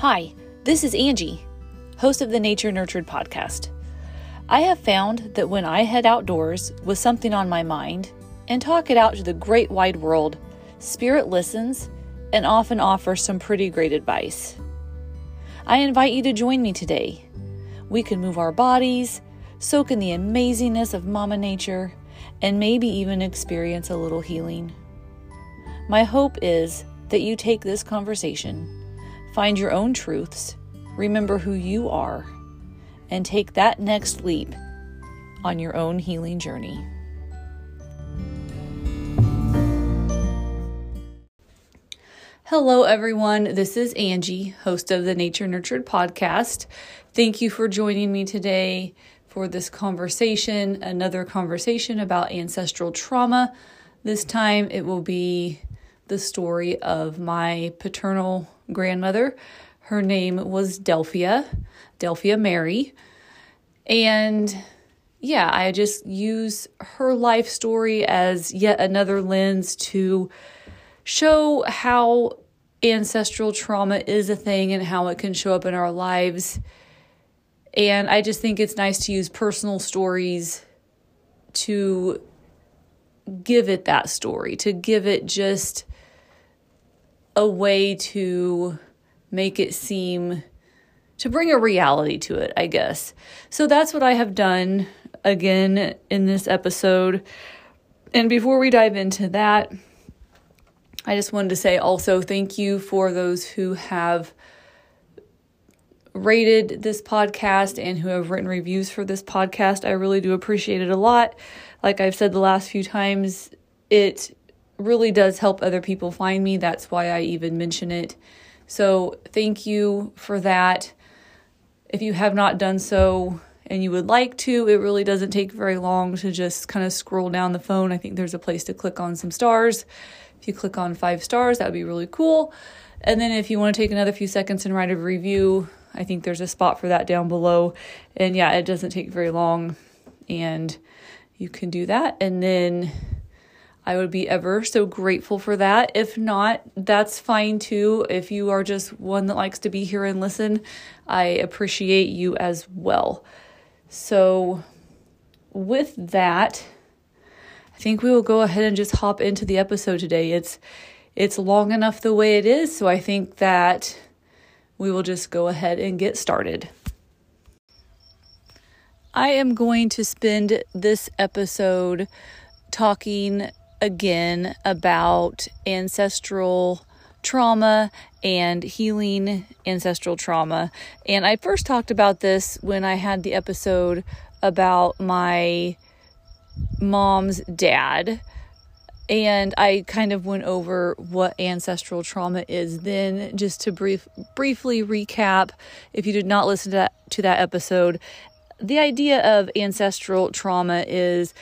Hi, this is Angie, host of the Nature Nurtured podcast. I have found that when I head outdoors with something on my mind and talk it out to the great wide world, Spirit listens and often offers some pretty great advice. I invite you to join me today. We can move our bodies, soak in the amazingness of Mama Nature, and maybe even experience a little healing. My hope is that you take this conversation, find your own truths, remember who you are, and take that next leap on your own healing journey. Hello, everyone. This is Angie, host of the Nature Nurtured podcast. Thank you for joining me today for this conversation, another conversation about ancestral trauma. This time it will be the story of my paternal grandmother. Her name was Delphia, Delphia Mary. And yeah, I just use her life story as yet another lens to show how ancestral trauma is a thing and how it can show up in our lives. And I just think it's nice to use personal stories to give it that story, to give it just a way to make it seem to bring a reality to it, I guess. So that's what I have done again in this episode. And before we dive into that, I just wanted to say also thank you for those who have rated this podcast and who have written reviews for this podcast. I really do appreciate it a lot. Like I've said the last few times, it really does help other people find me. That's why I even mention it. So, thank you for that. If you have not done so and you would like to, it really doesn't take very long to just kind of scroll down the phone. I think there's a place to click on some stars. If you click on five stars, that would be really cool. And then if you want to take another few seconds and write a review, I think there's a spot for that down below. And yeah, it doesn't take very long. And you can do that. And then I would be ever so grateful for that. If not, that's fine too. If you are just one that likes to be here and listen, I appreciate you as well. So, with that, I think we will go ahead and just hop into the episode today. It's it's long enough the way it is, so I think that we will just go ahead and get started. I am going to spend this episode talking again about ancestral trauma and healing ancestral trauma. And I first talked about this when I had the episode about my mom's dad. And I kind of went over what ancestral trauma is then just to brief briefly recap if you did not listen to that to that episode. The idea of ancestral trauma is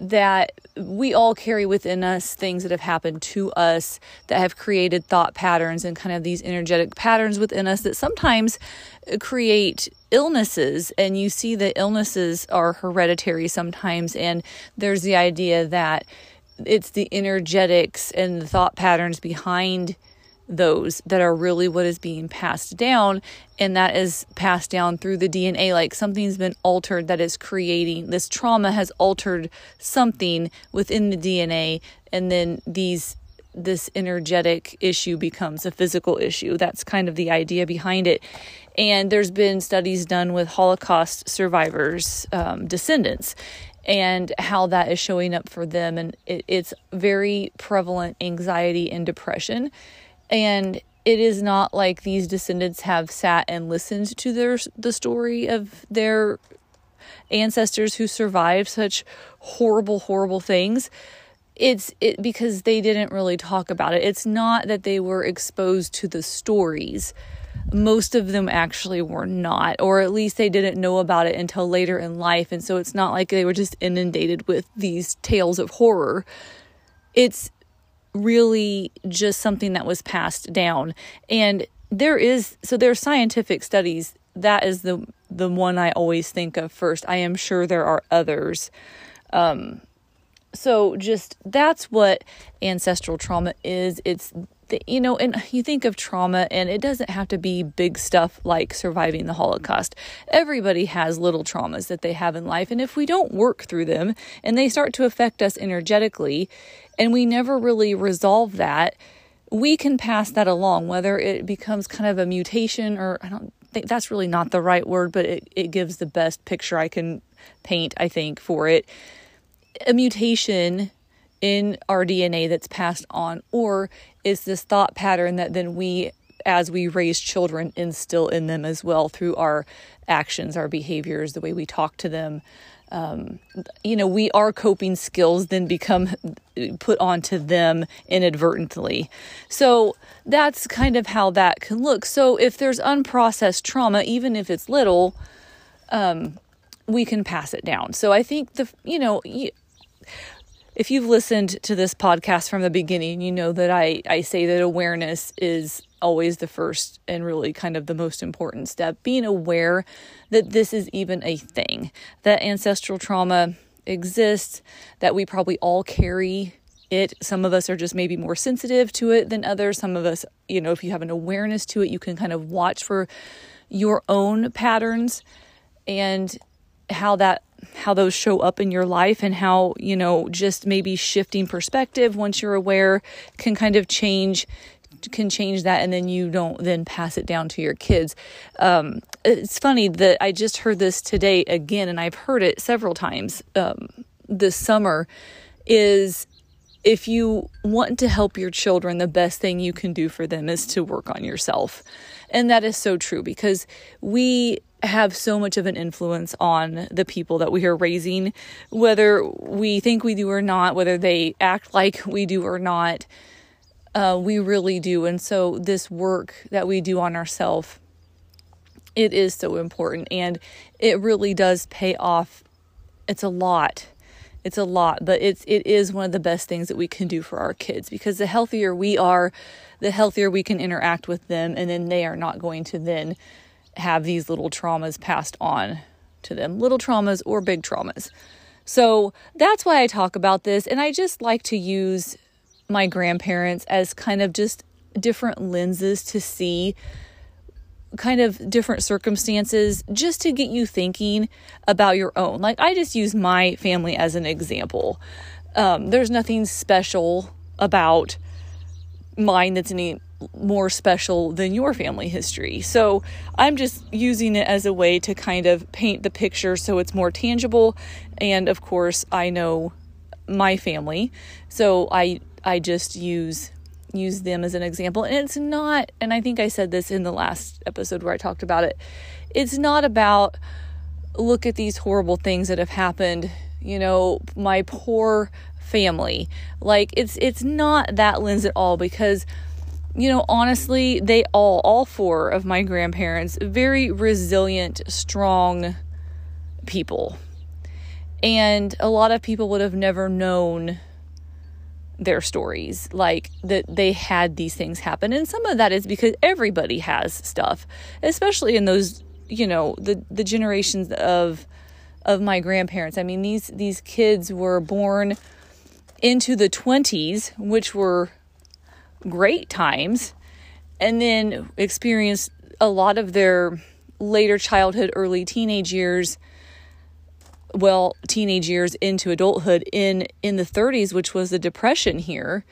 that we all carry within us things that have happened to us that have created thought patterns and kind of these energetic patterns within us that sometimes create illnesses. And you see that illnesses are hereditary sometimes. And there's the idea that it's the energetics and the thought patterns behind those that are really what is being passed down and that is passed down through the DNA like something's been altered that is creating this trauma has altered something within the DNA and then these this energetic issue becomes a physical issue. That's kind of the idea behind it. And there's been studies done with Holocaust survivors um, descendants and how that is showing up for them. And it, it's very prevalent anxiety and depression and it is not like these descendants have sat and listened to their the story of their ancestors who survived such horrible horrible things. It's it because they didn't really talk about it. It's not that they were exposed to the stories. Most of them actually were not or at least they didn't know about it until later in life. And so it's not like they were just inundated with these tales of horror. It's really just something that was passed down. And there is so there are scientific studies. That is the the one I always think of first. I am sure there are others. Um, so just that's what ancestral trauma is. It's the, you know, and you think of trauma, and it doesn't have to be big stuff like surviving the Holocaust. Everybody has little traumas that they have in life, and if we don't work through them and they start to affect us energetically, and we never really resolve that, we can pass that along, whether it becomes kind of a mutation or I don't think that's really not the right word, but it, it gives the best picture I can paint, I think, for it. A mutation in our DNA that's passed on, or is this thought pattern that then we, as we raise children, instill in them as well through our actions, our behaviors, the way we talk to them. Um, you know, we our coping skills then become put onto them inadvertently. So that's kind of how that can look. So if there's unprocessed trauma, even if it's little, um, we can pass it down. So I think the you know if you've listened to this podcast from the beginning, you know that I, I say that awareness is always the first and really kind of the most important step. Being aware that this is even a thing, that ancestral trauma exists, that we probably all carry it. Some of us are just maybe more sensitive to it than others. Some of us, you know, if you have an awareness to it, you can kind of watch for your own patterns and how that how those show up in your life and how, you know, just maybe shifting perspective once you're aware can kind of change can change that and then you don't then pass it down to your kids. Um, it's funny that I just heard this today again, and I've heard it several times um, this summer. Is if you want to help your children, the best thing you can do for them is to work on yourself. And that is so true because we have so much of an influence on the people that we are raising, whether we think we do or not, whether they act like we do or not. Uh, we really do. And so, this work that we do on ourselves, it is so important and it really does pay off. It's a lot. It's a lot, but it's it is one of the best things that we can do for our kids because the healthier we are, the healthier we can interact with them and then they are not going to then have these little traumas passed on to them, little traumas or big traumas. So that's why I talk about this. And I just like to use my grandparents as kind of just different lenses to see kind of different circumstances just to get you thinking about your own. Like, I just use my family as an example. Um, there's nothing special about mine that's any more special than your family history. So I'm just using it as a way to kind of paint the picture so it's more tangible. And of course, I know my family, so I I just use use them as an example. And it's not, and I think I said this in the last episode where I talked about it. It's not about look at these horrible things that have happened. You know, my poor family. Like it's it's not that lens at all because you know, honestly, they all, all four of my grandparents, very resilient, strong people. And a lot of people would have never known their stories, like that they had these things happen. And some of that is because everybody has stuff, especially in those, you know, the, the generations of of my grandparents. I mean, these these kids were born into the 20s, which were great times and then experienced a lot of their later childhood, early teenage years, well, teenage years into adulthood in in the 30s, which was the depression here.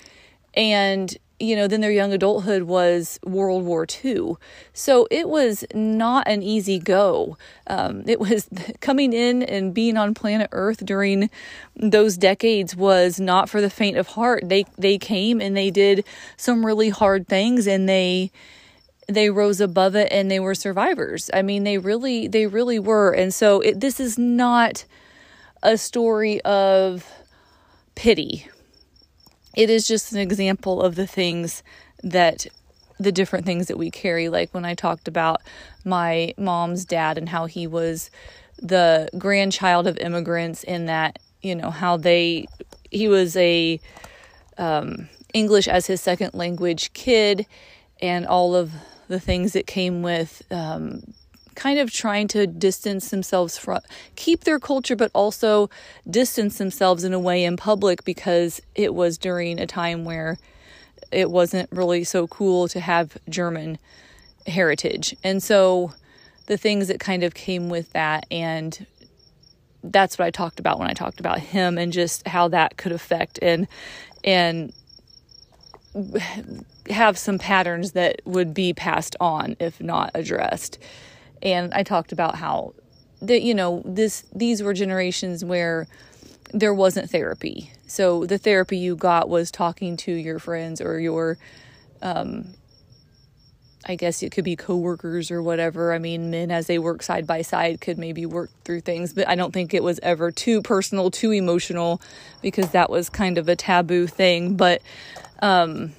And you know, then their young adulthood was World War II. So it was not an easy go. Um, it was coming in and being on planet Earth during those decades was not for the faint of heart. They they came and they did some really hard things and they they rose above it and they were survivors. I mean, they really they really were. And so it, this is not a story of pity it is just an example of the things that the different things that we carry like when i talked about my mom's dad and how he was the grandchild of immigrants in that you know how they he was a um, english as his second language kid and all of the things that came with um, kind of trying to distance themselves from keep their culture but also distance themselves in a way in public because it was during a time where it wasn't really so cool to have German heritage. And so the things that kind of came with that and that's what I talked about when I talked about him and just how that could affect and and have some patterns that would be passed on if not addressed. And I talked about how that you know this these were generations where there wasn't therapy. So the therapy you got was talking to your friends or your um I guess it could be coworkers or whatever. I mean, men as they work side by side could maybe work through things, but I don't think it was ever too personal, too emotional because that was kind of a taboo thing, but um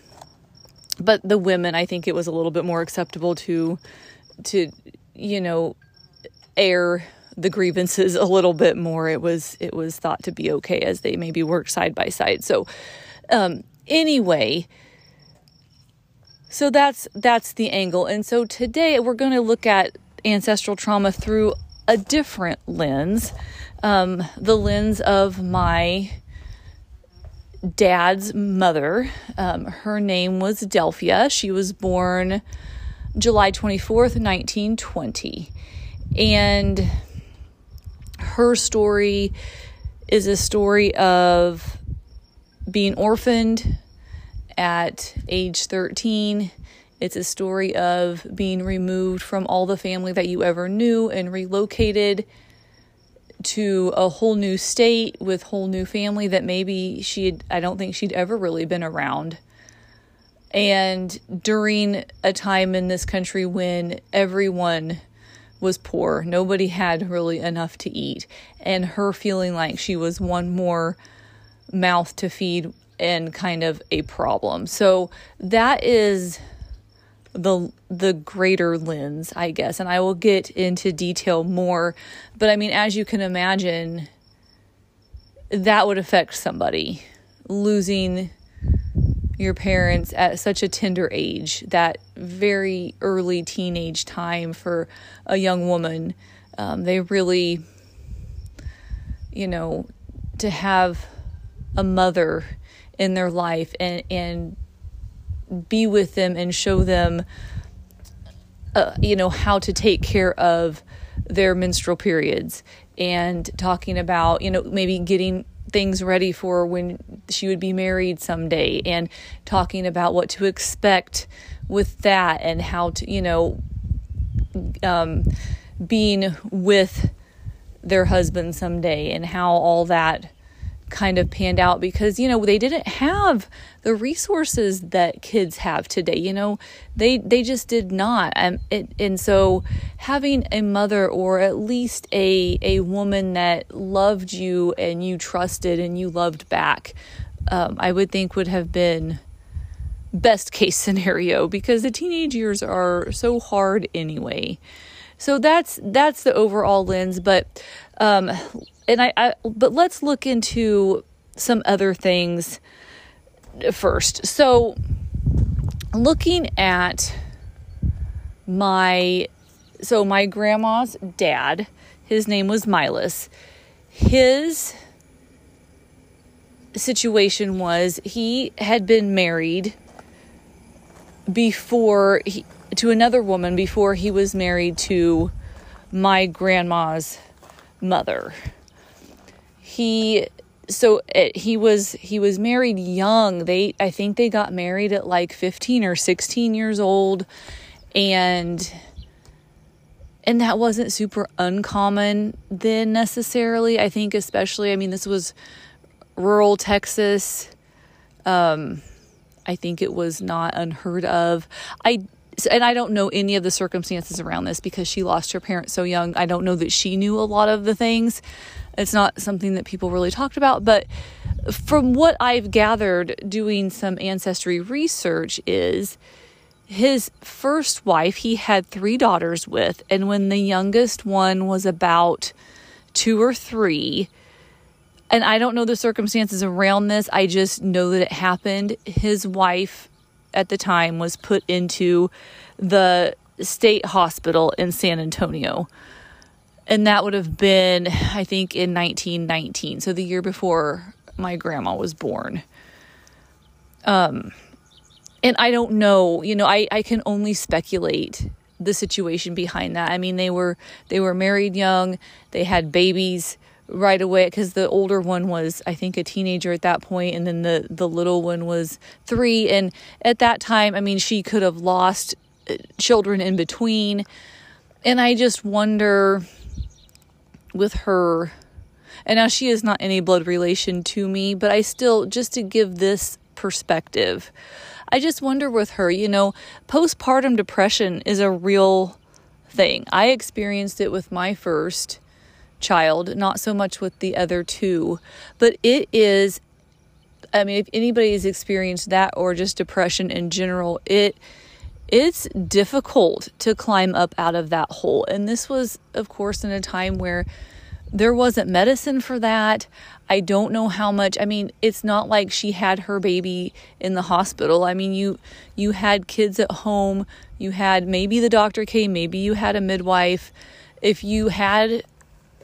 but the women I think it was a little bit more acceptable to to you know air the grievances a little bit more. It was it was thought to be okay as they maybe worked side by side. So um anyway so that's that's the angle. And so today we're going to look at ancestral trauma through a different lens um, the lens of my dad's mother. Um, her name was Delphia. She was born July 24th, 1920. And her story is a story of being orphaned at age 13. It's a story of being removed from all the family that you ever knew and relocated to a whole new state with whole new family that maybe she had, I don't think she'd ever really been around. And during a time in this country when everyone was poor, nobody had really enough to eat, and her feeling like she was one more mouth to feed and kind of a problem. So that is the the greater lens, I guess, and I will get into detail more. But I mean, as you can imagine, that would affect somebody losing your parents at such a tender age, that very early teenage time for a young woman. Um, they really, you know, to have a mother in their life and and be with them and show them, uh, you know, how to take care of their menstrual periods. And talking about, you know, maybe getting things ready for when she would be married someday and talking about what to expect with that and how to, you know, um, being with their husband someday and how all that kind of panned out because you know they didn't have the resources that kids have today you know? They they just did not. Um, it, and so having a mother or at least a a woman that loved you and you trusted and you loved back um, i would think would have been best case scenario because the teenage years are so hard anyway. So that's that's the overall lens but um and I, I but let's look into some other things first. So looking at my so my grandma's dad, his name was Milas. His situation was he had been married before he, to another woman before he was married to my grandma's mother he so it, he was he was married young they i think they got married at like 15 or 16 years old and and that wasn't super uncommon then necessarily i think especially i mean this was rural texas um i think it was not unheard of i and I don't know any of the circumstances around this because she lost her parents so young. I don't know that she knew a lot of the things. It's not something that people really talked about, but from what I've gathered doing some ancestry research is his first wife he had 3 daughters with and when the youngest one was about 2 or 3 and I don't know the circumstances around this, I just know that it happened. His wife at the time was put into the State Hospital in San Antonio. And that would have been, I think, in 1919. So the year before my grandma was born. Um, and I don't know, you know, I, I can only speculate the situation behind that. I mean, they were they were married young, they had babies right away because the older one was I think a teenager at that point and then the the little one was 3 and at that time I mean she could have lost uh, children in between and I just wonder with her and now she is not any blood relation to me but I still just to give this perspective I just wonder with her, you know, postpartum depression is a real thing. I experienced it with my first child, not so much with the other two, but it is I mean, if anybody's experienced that or just depression in general, it it's difficult to climb up out of that hole. And this was, of course, in a time where there wasn't medicine for that. I don't know how much. I mean, it's not like she had her baby in the hospital. I mean, you you had kids at home. You had maybe the doctor came, maybe you had a midwife. If you had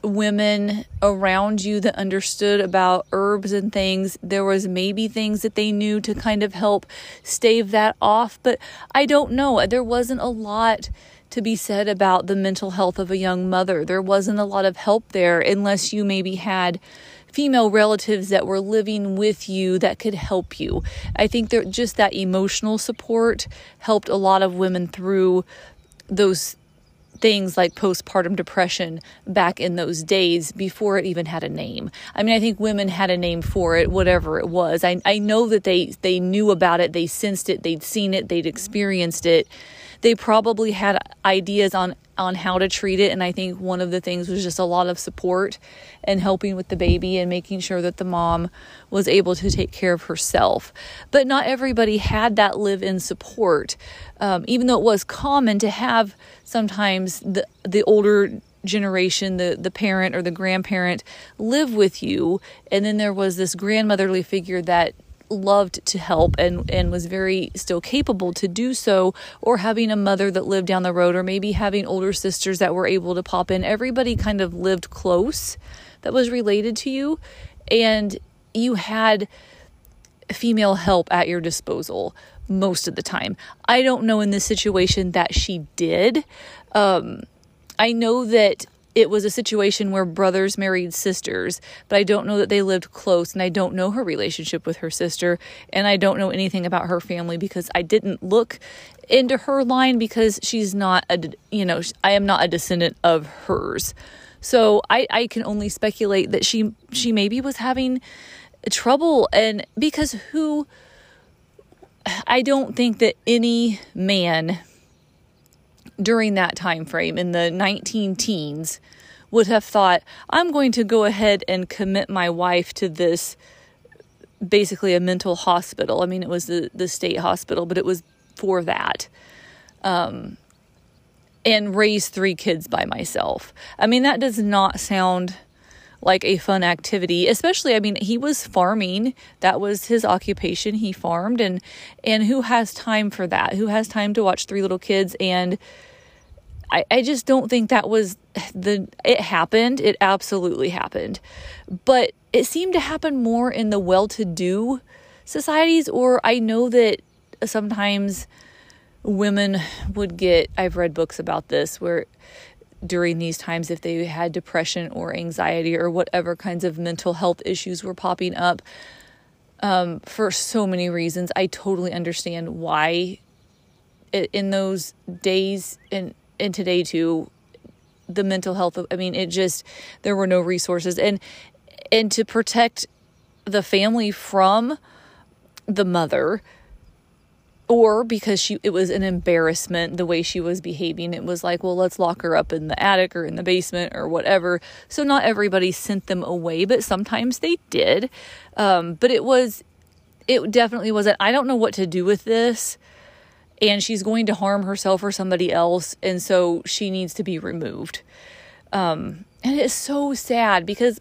women around you that understood about herbs and things, there was maybe things that they knew to kind of help stave that off, but I don't know. There wasn't a lot to be said about the mental health of a young mother. There wasn't a lot of help there unless you maybe had female relatives that were living with you that could help you. I think that just that emotional support helped a lot of women through those things like postpartum depression back in those days before it even had a name. I mean, I think women had a name for it, whatever it was. I, I know that they, they knew about it, they sensed it, they'd seen it, they'd experienced it they probably had ideas on on how to treat it and i think one of the things was just a lot of support and helping with the baby and making sure that the mom was able to take care of herself. But not everybody had that live in support. Um, even though it was common to have sometimes the the older generation the the parent or the grandparent live with you and then there was this grandmotherly figure that loved to help and and was very still capable to do so or having a mother that lived down the road or maybe having older sisters that were able to pop in. Everybody kind of lived close that was related to you and you had female help at your disposal most of the time. I don't know in this situation that she did. Um, i know that it was a situation where brothers married sisters, but I don't know that they lived close and I don't know her relationship with her sister and I don't know anything about her family because I didn't look into her line because she's not a you know, I am not a descendant of hers. So I I can only speculate that she she maybe was having trouble and because who I don't think that any man during that time frame in the 19 teens would have thought I'm going to go ahead and commit my wife to this basically a mental hospital. I mean it was the the state hospital, but it was for that. Um and raise three kids by myself. I mean that does not sound like a fun activity especially i mean he was farming that was his occupation he farmed and and who has time for that who has time to watch three little kids and I, I just don't think that was the it happened. It absolutely happened. But it seemed to happen more in the well-to-do societies or i know that sometimes women would get i've read books about this where during these times if they had depression or anxiety or whatever kinds of mental health issues were popping up um, for so many reasons i totally understand why in those days and and today too the mental health of, i mean it just there were no resources. And and to protect the family from the mother or because she it was an embarrassment the way she was behaving it was like well let's lock her up in the attic or in the basement or whatever. So not everybody sent them away but sometimes they did. Um, but it was it definitely wasn't i don't know what to do with this and she's going to harm herself or somebody else and so she needs to be removed. Um, and it's so sad because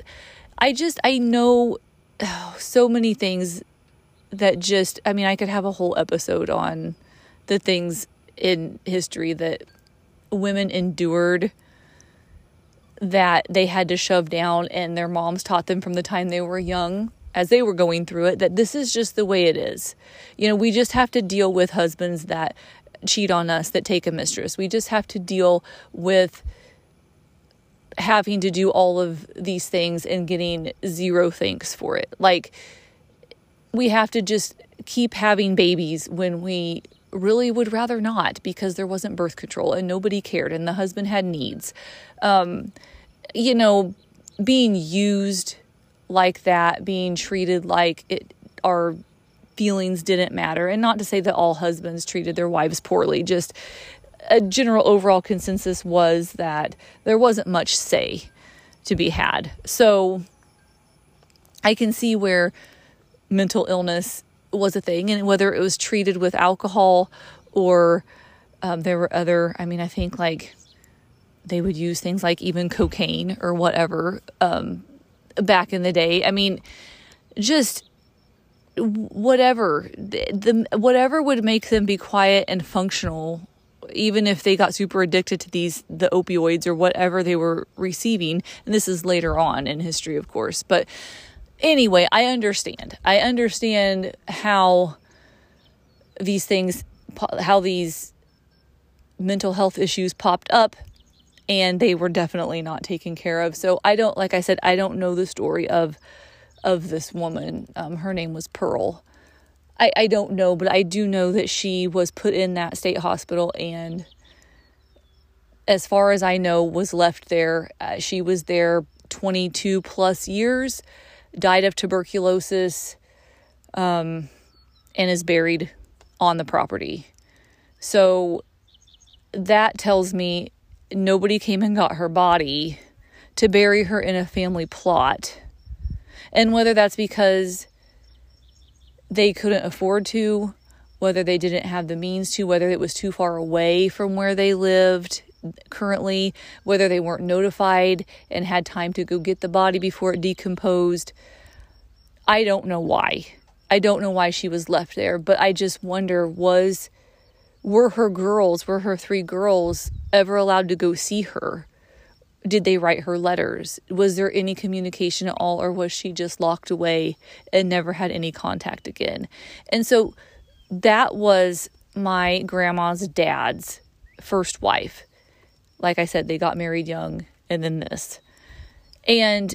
i just i know oh, so many things that just i mean i could have a whole episode on the things in history that women endured that they had to shove down and their moms taught them from the time they were young as they were going through it that this is just the way it is. You know, we just have to deal with husbands that cheat on us, that take a mistress. We just have to deal with having to do all of these things and getting zero thanks for it. Like, we have to just keep having babies when we really would rather not because there wasn't birth control and nobody cared and the husband had needs. Um, you know, being used like that, being treated like it, our feelings didn't matter. And not to say that all husbands treated their wives poorly, just a general overall consensus was that there wasn't much say to be had. So I can see where mental illness was a thing and whether it was treated with alcohol or um, there were other, I mean, I think like they would use things like even cocaine or whatever um, back in the day. I mean, just whatever the, the whatever would make them be quiet and functional even if they got super addicted to these the opioids or whatever they were receiving and this is later on in history of course but anyway i understand i understand how these things how these mental health issues popped up and they were definitely not taken care of so i don't like i said i don't know the story of of this woman um, her name was pearl I, I don't know, but I do know that she was put in that state hospital and, as far as I know, was left there. Uh, she was there 22 plus years, died of tuberculosis, um, and is buried on the property. So that tells me nobody came and got her body to bury her in a family plot. And whether that's because they couldn't afford to, whether they didn't have the means to, whether it was too far away from where they lived currently, whether they weren't notified and had time to go get the body before it decomposed. I don't know why. I don't know why she was left there, but I just wonder was were her girls, were her three girls ever allowed to go see her? did they write her letters? Was there any communication at all, or was she just locked away and never had any contact again? And so that was my grandma's dad's first wife. Like I said, they got married young, and then this. And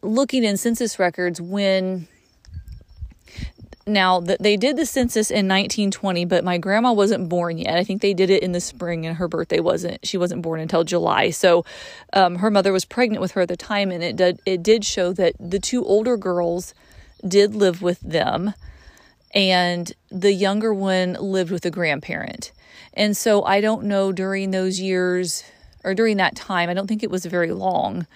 looking in census records, when now, that they did the census in 1920, but my grandma wasn't born yet. I think they did it in the spring, and her birthday wasn't. She wasn't born until July. So, um, her mother was pregnant with her at the time, and it did it did show that the two older girls did live with them, and the younger one lived with a grandparent. And so, I don't know during those years or during that time. I don't think it was very long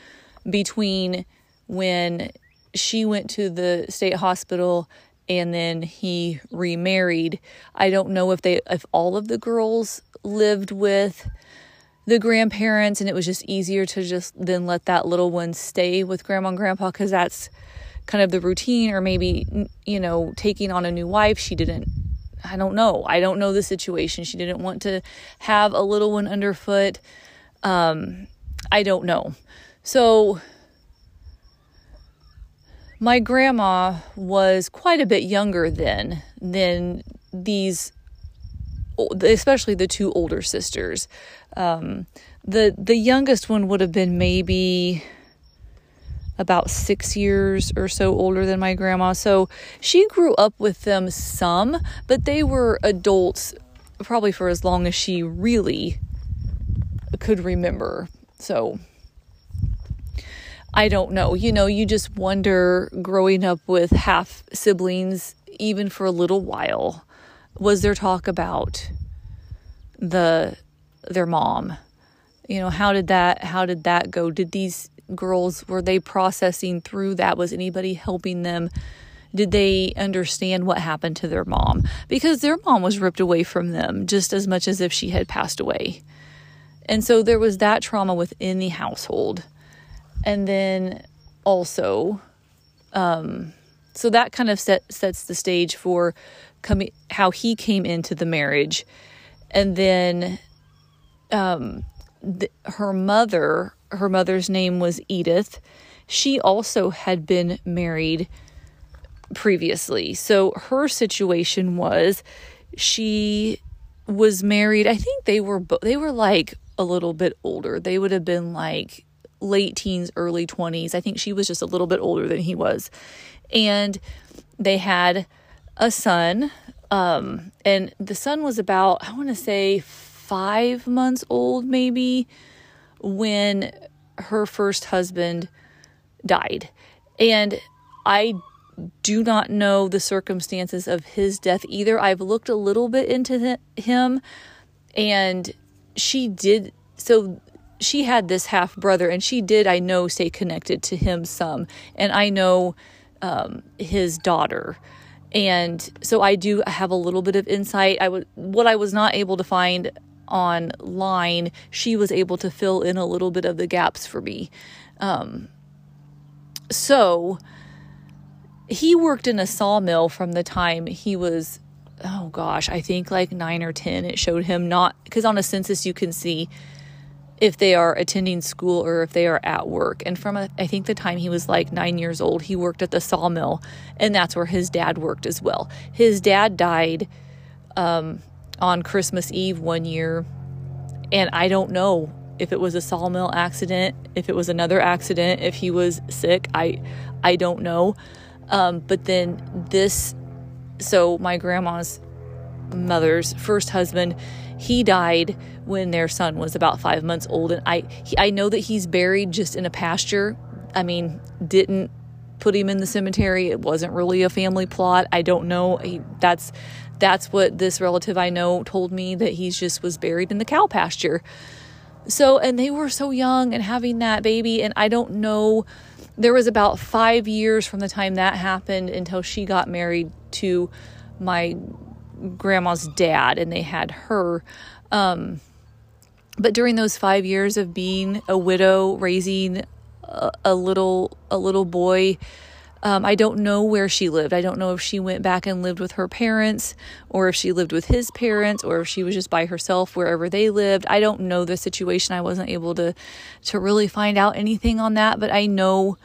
between when she went to the state hospital and then he remarried. I don't know if they if all of the girls lived with the grandparents and it was just easier to just then let that little one stay with grandma and grandpa cuz that's kind of the routine or maybe you know taking on a new wife she didn't I don't know. I don't know the situation. She didn't want to have a little one underfoot. Um I don't know. So my grandma was quite a bit younger then than these especially the two older sisters. Um, the the youngest one would have been maybe about six years or so older than my grandma. So she grew up with them some but they were adults probably for as long as she really could remember. So I don't know. You know, you just wonder growing up with half siblings, even for a little while, was there talk about the their mom? You know, how did that how did that go? Did these girls were they processing through that? Was anybody helping them? Did they understand what happened to their mom? Because their mom was ripped away from them just as much as if she had passed away. And so there was that trauma within the household and then also um, so that kind of set, sets the stage for coming how he came into the marriage and then um, her mother, her mother's name was Edith. She also had been married previously. So her situation was she was married. I think they were they were like a little bit older. They would have been like late teens, early 20s. I think she was just a little bit older than he was. And they had a son um and the son was about I want to say 5 months old maybe when her first husband died. And I do not know the circumstances of his death either. I've looked a little bit into him and she did so she had this half brother and she did I know stay connected to him some. And I know um, his daughter. And so I do have a little bit of insight. I would what I was not able to find online she was able to fill in a little bit of the gaps for me. Um, so he worked in a sawmill from the time he was oh gosh i think like 9 or 10 it showed him not because on a census you can see if they are attending school or if they are at work. And from a, i think the time he was like 9 years old he worked at the sawmill and that's where his dad worked as well. His dad died um, on christmas eve one year and i don't know if it was a sawmill accident if it was another accident if he was sick i i don't know. Um, but then this, so my grandma's mother's first husband, he died when their son was about five months old, and I he, I know that he's buried just in a pasture. I mean, didn't put him in the cemetery. It wasn't really a family plot. I don't know. He, that's that's what this relative I know told me that he just was buried in the cow pasture. So, and they were so young and having that baby, and I don't know there was about five years from the time that happened until she got married to my grandma's dad and they had her. Um, but during those five years of being a widow, raising a, a little a little boy, um, I don't know where she lived. I don't know if she went back and lived with her parents, or if she lived with his parents, or if she was just by herself wherever they lived. I don't know the situation. I wasn't able to to really find out anything on that, but I know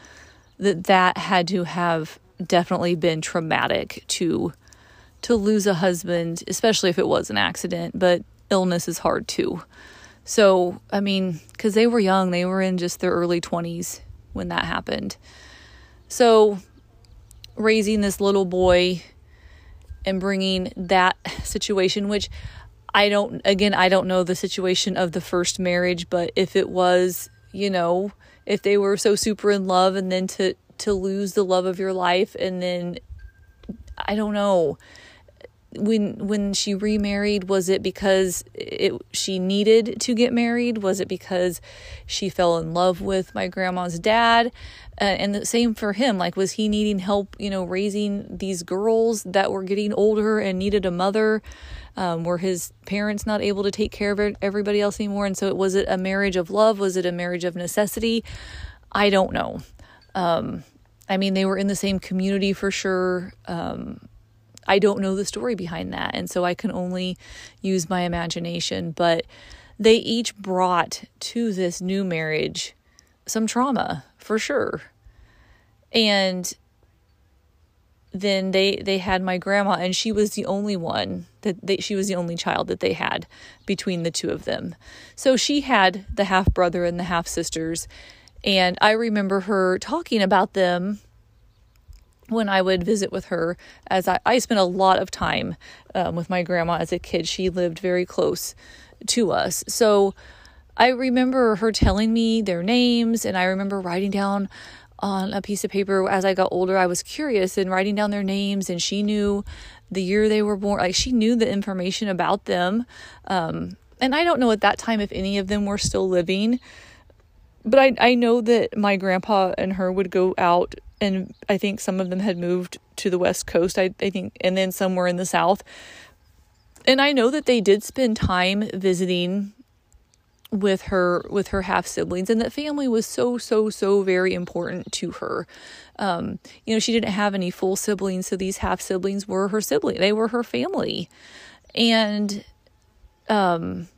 that that had to have definitely been traumatic to to lose a husband, especially if it was an accident. But illness is hard too. So I mean, because they were young, they were in just their early twenties when that happened. So, raising this little boy and bringing that situation, which I don't, again, I don't know the situation of the first marriage, but if it was, you know, if they were so super in love and then to, to lose the love of your life and then, I don't know when when she remarried was it because it she needed to get married? Was it because she fell in love with my grandma's dad? Uh, and the same for him like was he needing help you know raising these girls that were getting older and needed a mother? Um, were his parents not able to take care of everybody else anymore? And so it was it a marriage of love? Was it a marriage of necessity? I don't know. Um, i mean they were in the same community for sure. Um, I don't know the story behind that. And so I can only use my imagination. But they each brought to this new marriage some trauma for sure. And then they they had my grandma and she was the only one that they, she was the only child that they had between the two of them. So she had the half brother and the half sisters and I remember her talking about them when I would visit with her, as I, I spent a lot of time um, with my grandma as a kid. She lived very close to us. So I remember her telling me their names, and I remember writing down on a piece of paper as I got older. I was curious and writing down their names, and she knew the year they were born. Like she knew the information about them. Um, and I don't know at that time if any of them were still living. But I, I know that my grandpa and her would go out and I think some of them had moved to the west coast. I, I think, and then somewhere in the south. And I know that they did spend time visiting with her with her half siblings and that family was so so so very important to her um you know she didn't have any full siblings so these half siblings were her sibling they were her family and um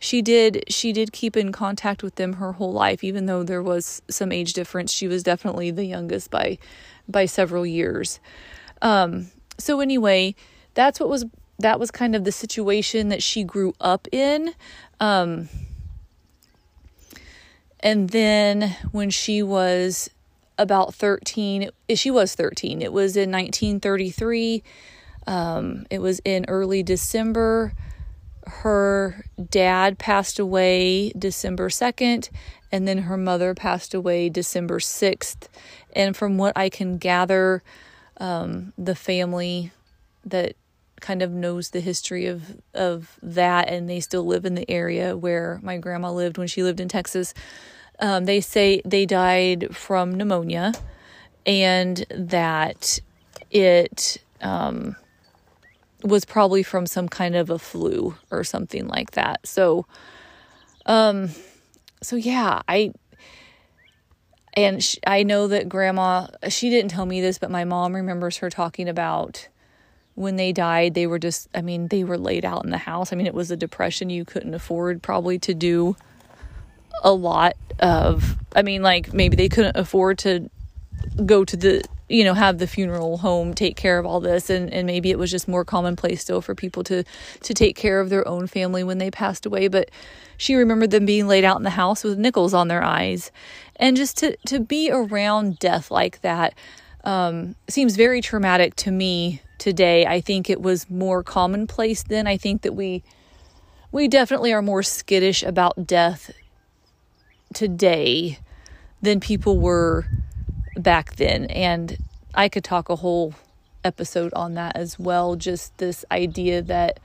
she did she did keep in contact with them her whole life even though there was some age difference. She was definitely the youngest by by several years. Um so anyway that's what was that was kind of the situation that she grew up in. Um and then when she was about 13 she was 13 it was in 1933 um, it was in early december her dad passed away December 2nd, and then her mother passed away December 6th. And from what I can gather, um, the family that kind of knows the history of of that, and they still live in the area where my grandma lived when she lived in Texas. Um, they say they died from pneumonia, and that it um, was probably from some kind of a flu or something like that. So, um, so yeah, I, and sh- I know that grandma, she didn't tell me this, but my mom remembers her talking about when they died, they were just, I mean, they were laid out in the house. I mean, it was a depression. You couldn't afford probably to do a lot of, I mean, like maybe they couldn't afford to go to the you know have the funeral home take care of all this. And and maybe it was just more commonplace still for people to to take care of their own family when they passed away. But she remembered them being laid out in the house with nickels on their eyes. And just to to be around death like that um, seems very traumatic to me today. I think it was more commonplace then. I think that we we definitely are more skittish about death today than people were back then. And I could talk a whole episode on that as well. Just this idea that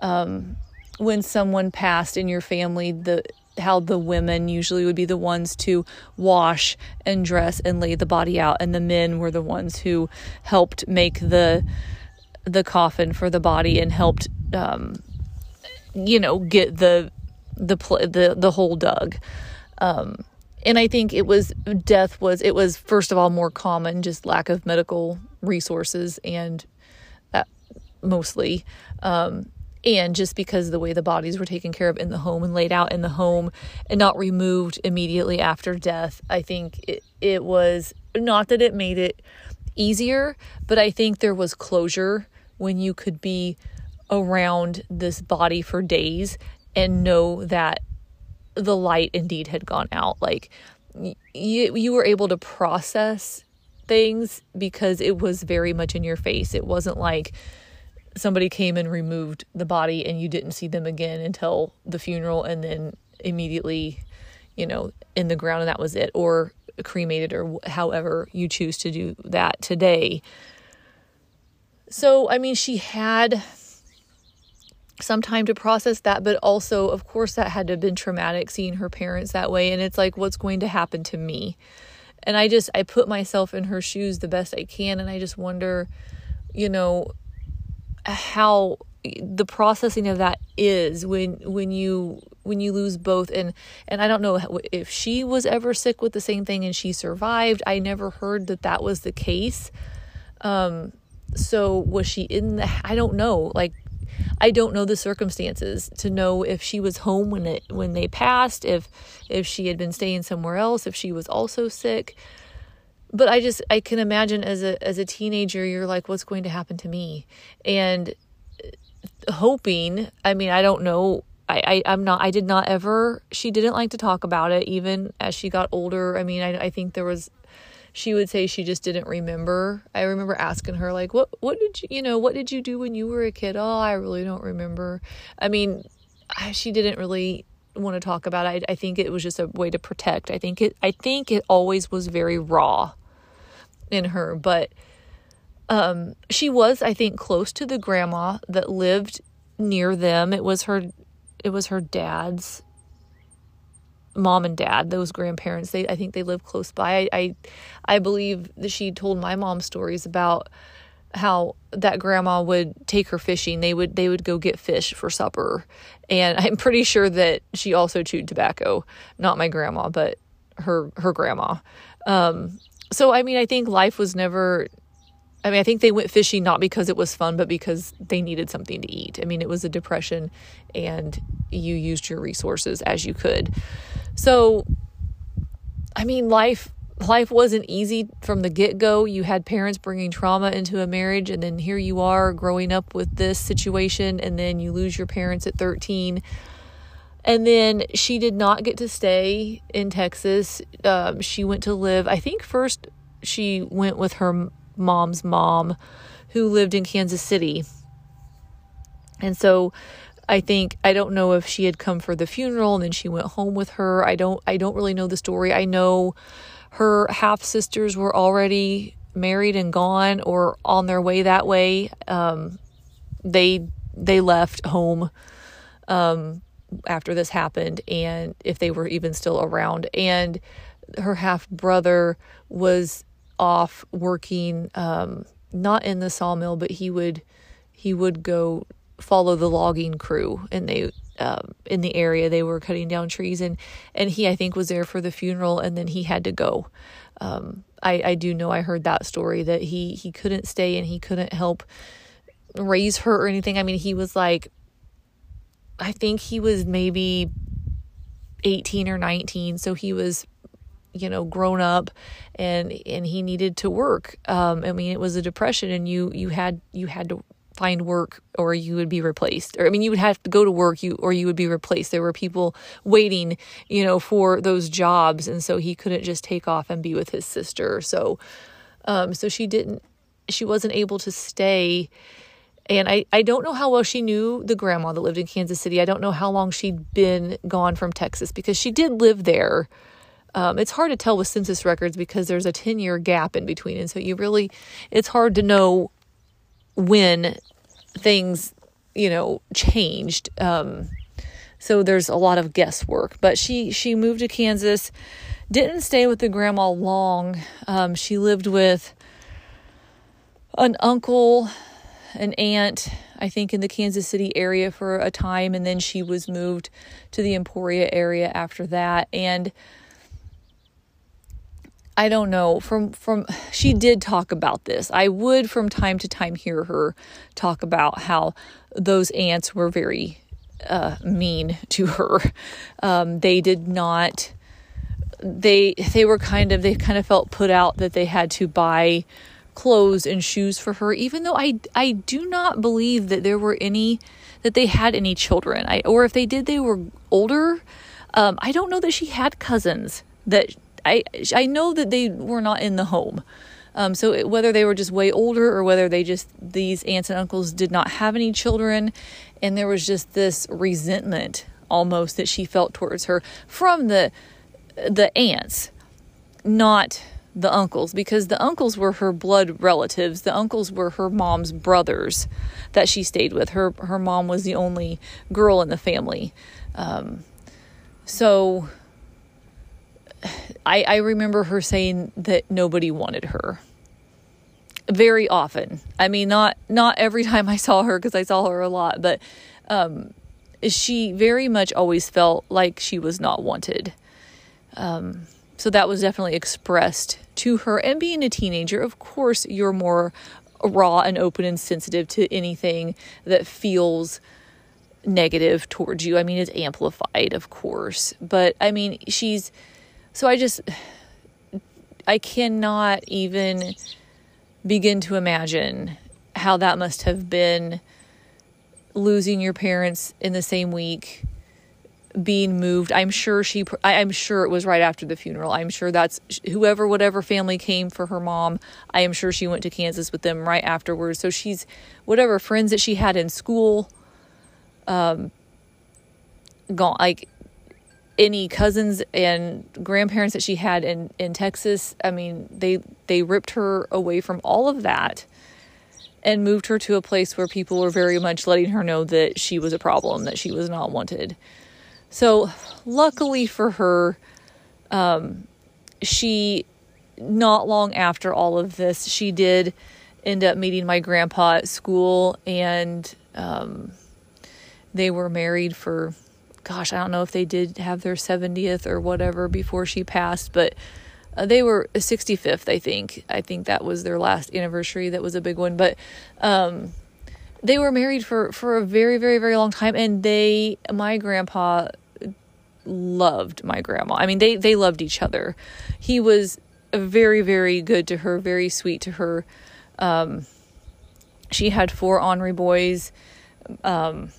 um, when someone passed in your family, the how the women usually would be the ones to wash and dress and lay the body out, and the men were the ones who helped make the the coffin for the body and helped, um, you know, get the the the the hole dug. Um, and I think it was death was it was first of all more common just lack of medical resources and that mostly um, and just because the way the bodies were taken care of in the home and laid out in the home and not removed immediately after death I think it, it was not that it made it easier but I think there was closure when you could be around this body for days and know that the light indeed had gone out. Like you, you were able to process things because it was very much in your face. It wasn't like somebody came and removed the body and you didn't see them again until the funeral and then immediately, you know, in the ground and that was it, or cremated, or however you choose to do that today. So, I mean, she had some time to process that but also of course that had to have been traumatic seeing her parents that way and it's like what's going to happen to me? And i just i put myself in her shoes the best i can and i just wonder you know how the processing of that is when when you when you lose both and and I don't know if she was ever sick with the same thing and she survived I never heard that that was the case. Um so was she in the I don't know like I don't know the circumstances to know if she was home when it when they passed, if if she had been staying somewhere else, if she was also sick. But I just I can imagine as a as a teenager you're like what's going to happen to me? And uh, hoping, I mean, I don't know I, I am not I did not ever she didn't like to talk about it even as she got older. I mean, I I think there was she would say she just didn't remember. I remember asking her like, "What what did you, you know, what did you do when you were a kid?" "Oh, I really don't remember." I mean, she didn't really want to talk about it. I, I think it was just a way to protect. I think it I think it always was very raw in her, but um she was I think close to the grandma that lived near them. It was her it was her dad's mom and dad, those grandparents, they I think they live close by. I I, I believe that she told my mom stories about how that grandma would take her fishing. They would they would go get fish for supper. And I'm pretty sure that she also chewed tobacco. Not my grandma, but her her grandma. Um, so I mean I think life was never I mean, I think they went fishing not because it was fun, but because they needed something to eat. I mean, it was a depression and you used your resources as you could. So, I mean, life life wasn't easy from the get-go. You had parents bringing trauma into a marriage and then here you are growing up with this situation and then you lose your parents at 13. And then she did not get to stay in Texas. Um, she went to live, I think first she went with her mom's mom who lived in Kansas City. And so I think I don't know if she had come for the funeral and then she went home with her. I don't I don't really know the story. I know her half sisters were already married and gone or on their way that way. Um, they they left home um, after this happened, and if they were even still around, and her half brother was off working um, not in the sawmill, but he would he would go follow the logging crew, and they um, in the area they were cutting down trees, and and he I think was there for the funeral, and then he had to go. Um, I I do know I heard that story that he he couldn't stay and he couldn't help raise her or anything. I mean, he was like, I think he was maybe 18 or 19, so he was you know grown up and and he needed to work um i mean it was a depression and you you had you had to find work or you would be replaced or i mean you would have to go to work you or you would be replaced there were people waiting you know for those jobs and so he couldn't just take off and be with his sister so um so she didn't she wasn't able to stay and I, I don't know how well she knew the grandma that lived in Kansas City. I don't know how long she'd been gone from Texas because she did live there um, it's hard to tell with census records because there's a 10 year gap in between. And so you really, it's hard to know when things, you know, changed. Um, so there's a lot of guesswork. But she, she moved to Kansas, didn't stay with the grandma long. Um, she lived with an uncle, an aunt, I think in the Kansas City area for a time. And then she was moved to the Emporia area after that. And I don't know from from she did talk about this. I would from time to time hear her talk about how those aunts were very uh, mean to her. Um, they did not. They they were kind of they kind of felt put out that they had to buy clothes and shoes for her, even though I I do not believe that there were any that they had any children. I or if they did, they were older. Um, I don't know that she had cousins that I I know that they were not in the home. Um, so it, whether they were just way older or whether they just these aunts and uncles did not have any children, and there was just this resentment almost that she felt towards her from the the aunts, not the uncles, because the uncles were her blood relatives. The uncles were her mom's brothers that she stayed with. Her her mom was the only girl in the family, um, so I, I remember her saying that nobody wanted her very often. I mean, not not every time I saw her because I saw her a lot, but um, she very much always felt like she was not wanted. Um, so that was definitely expressed to her. And being a teenager, of course, you're more raw and open and sensitive to anything that feels negative towards you. I mean, it's amplified, of course, but I mean, she's so I just, I cannot even begin to imagine how that must have been losing your parents in the same week being moved. I'm sure she i'm sure it was right after the funeral. I'm sure that's whoever whatever family came for her mom i am sure she went to kansas with them right afterwards. So she's whatever friends that she had in school um gone like any cousins and grandparents that she had in in Texas, I mean, they they ripped her away from all of that and moved her to a place where people were very much letting her know that she was a problem, that she was not wanted. So, luckily for her, um, she not long after all of this, she did end up meeting my grandpa at school, and um, they were married for gosh, I don't know if they did have their 70th or whatever before she passed, but Uh, they were 65th, I think. I think that was their last anniversary. That was a big one, but um, they were married for for a very, very, very long time, and they, my grandpa, loved my grandma. I mean, they they loved each other. He was very, very good to her, very sweet to her. Um, she had four Henri boys, um,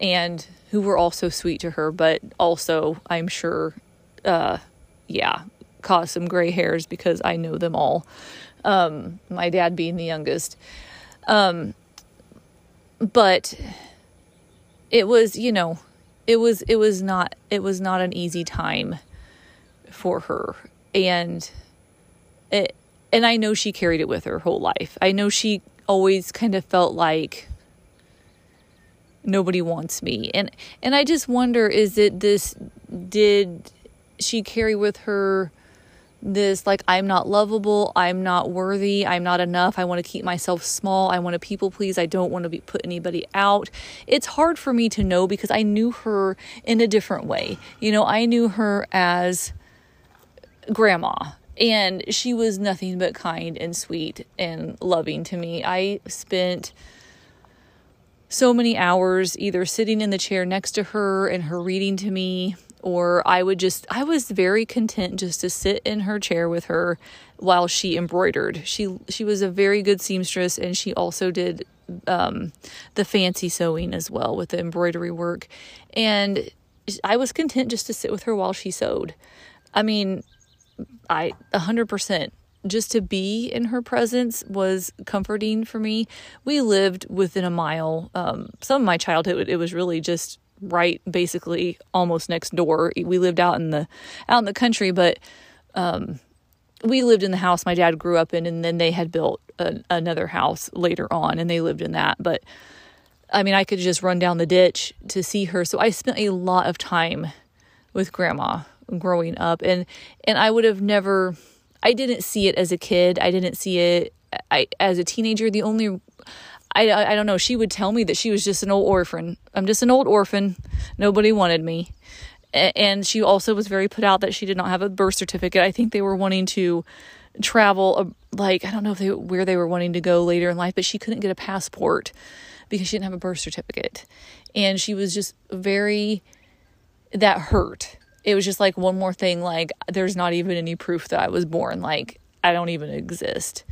and who were also sweet to her, but also, I'm sure, uh, yeah, caused some gray hairs because I know them all. Um, my dad being the youngest. Um, but it was, you know, it was it was not it was not an easy time for her and it and I know she carried it with her whole life. I know she always kind of felt like nobody wants me. And and I just wonder is it this did she carry with her this like I'm not lovable, I'm not worthy, I'm not enough. I want to keep myself small. I want to people please. I don't want to be put anybody out. It's hard for me to know because I knew her in a different way. You know, I knew her as grandma and she was nothing but kind and sweet and loving to me. I spent so many hours either sitting in the chair next to her and her reading to me or I would just I was very content just to sit in her chair with her while she embroidered. She she was a very good seamstress and she also did um, the fancy sewing as well with the embroidery work and I was content just to sit with her while she sewed. I mean, I 100% just to be in her presence was comforting for me. We lived within a mile. Um, some of my childhood, it was really just right basically almost next door. We lived out in the out in the country, but um, we lived in the house my dad grew up in, and then they had built a, another house later on, and they lived in that. But I mean, I could just run down the ditch to see her. So I spent a lot of time with grandma growing up, and and I would have never. I didn't see it as a kid. I didn't see it I, as a teenager. The only I, I don't know. She would tell me that she was just an old orphan. I'm just an old orphan. Nobody wanted me. And she also was very put out that she did not have a birth certificate. I think they were wanting to travel, like, I don't know if they, where they were wanting to go later in life, but she couldn't get a passport because she didn't have a birth certificate. And she was just very, that hurt. It was just like one more thing, like, there's not even any proof that I was born. Like, I don't even exist.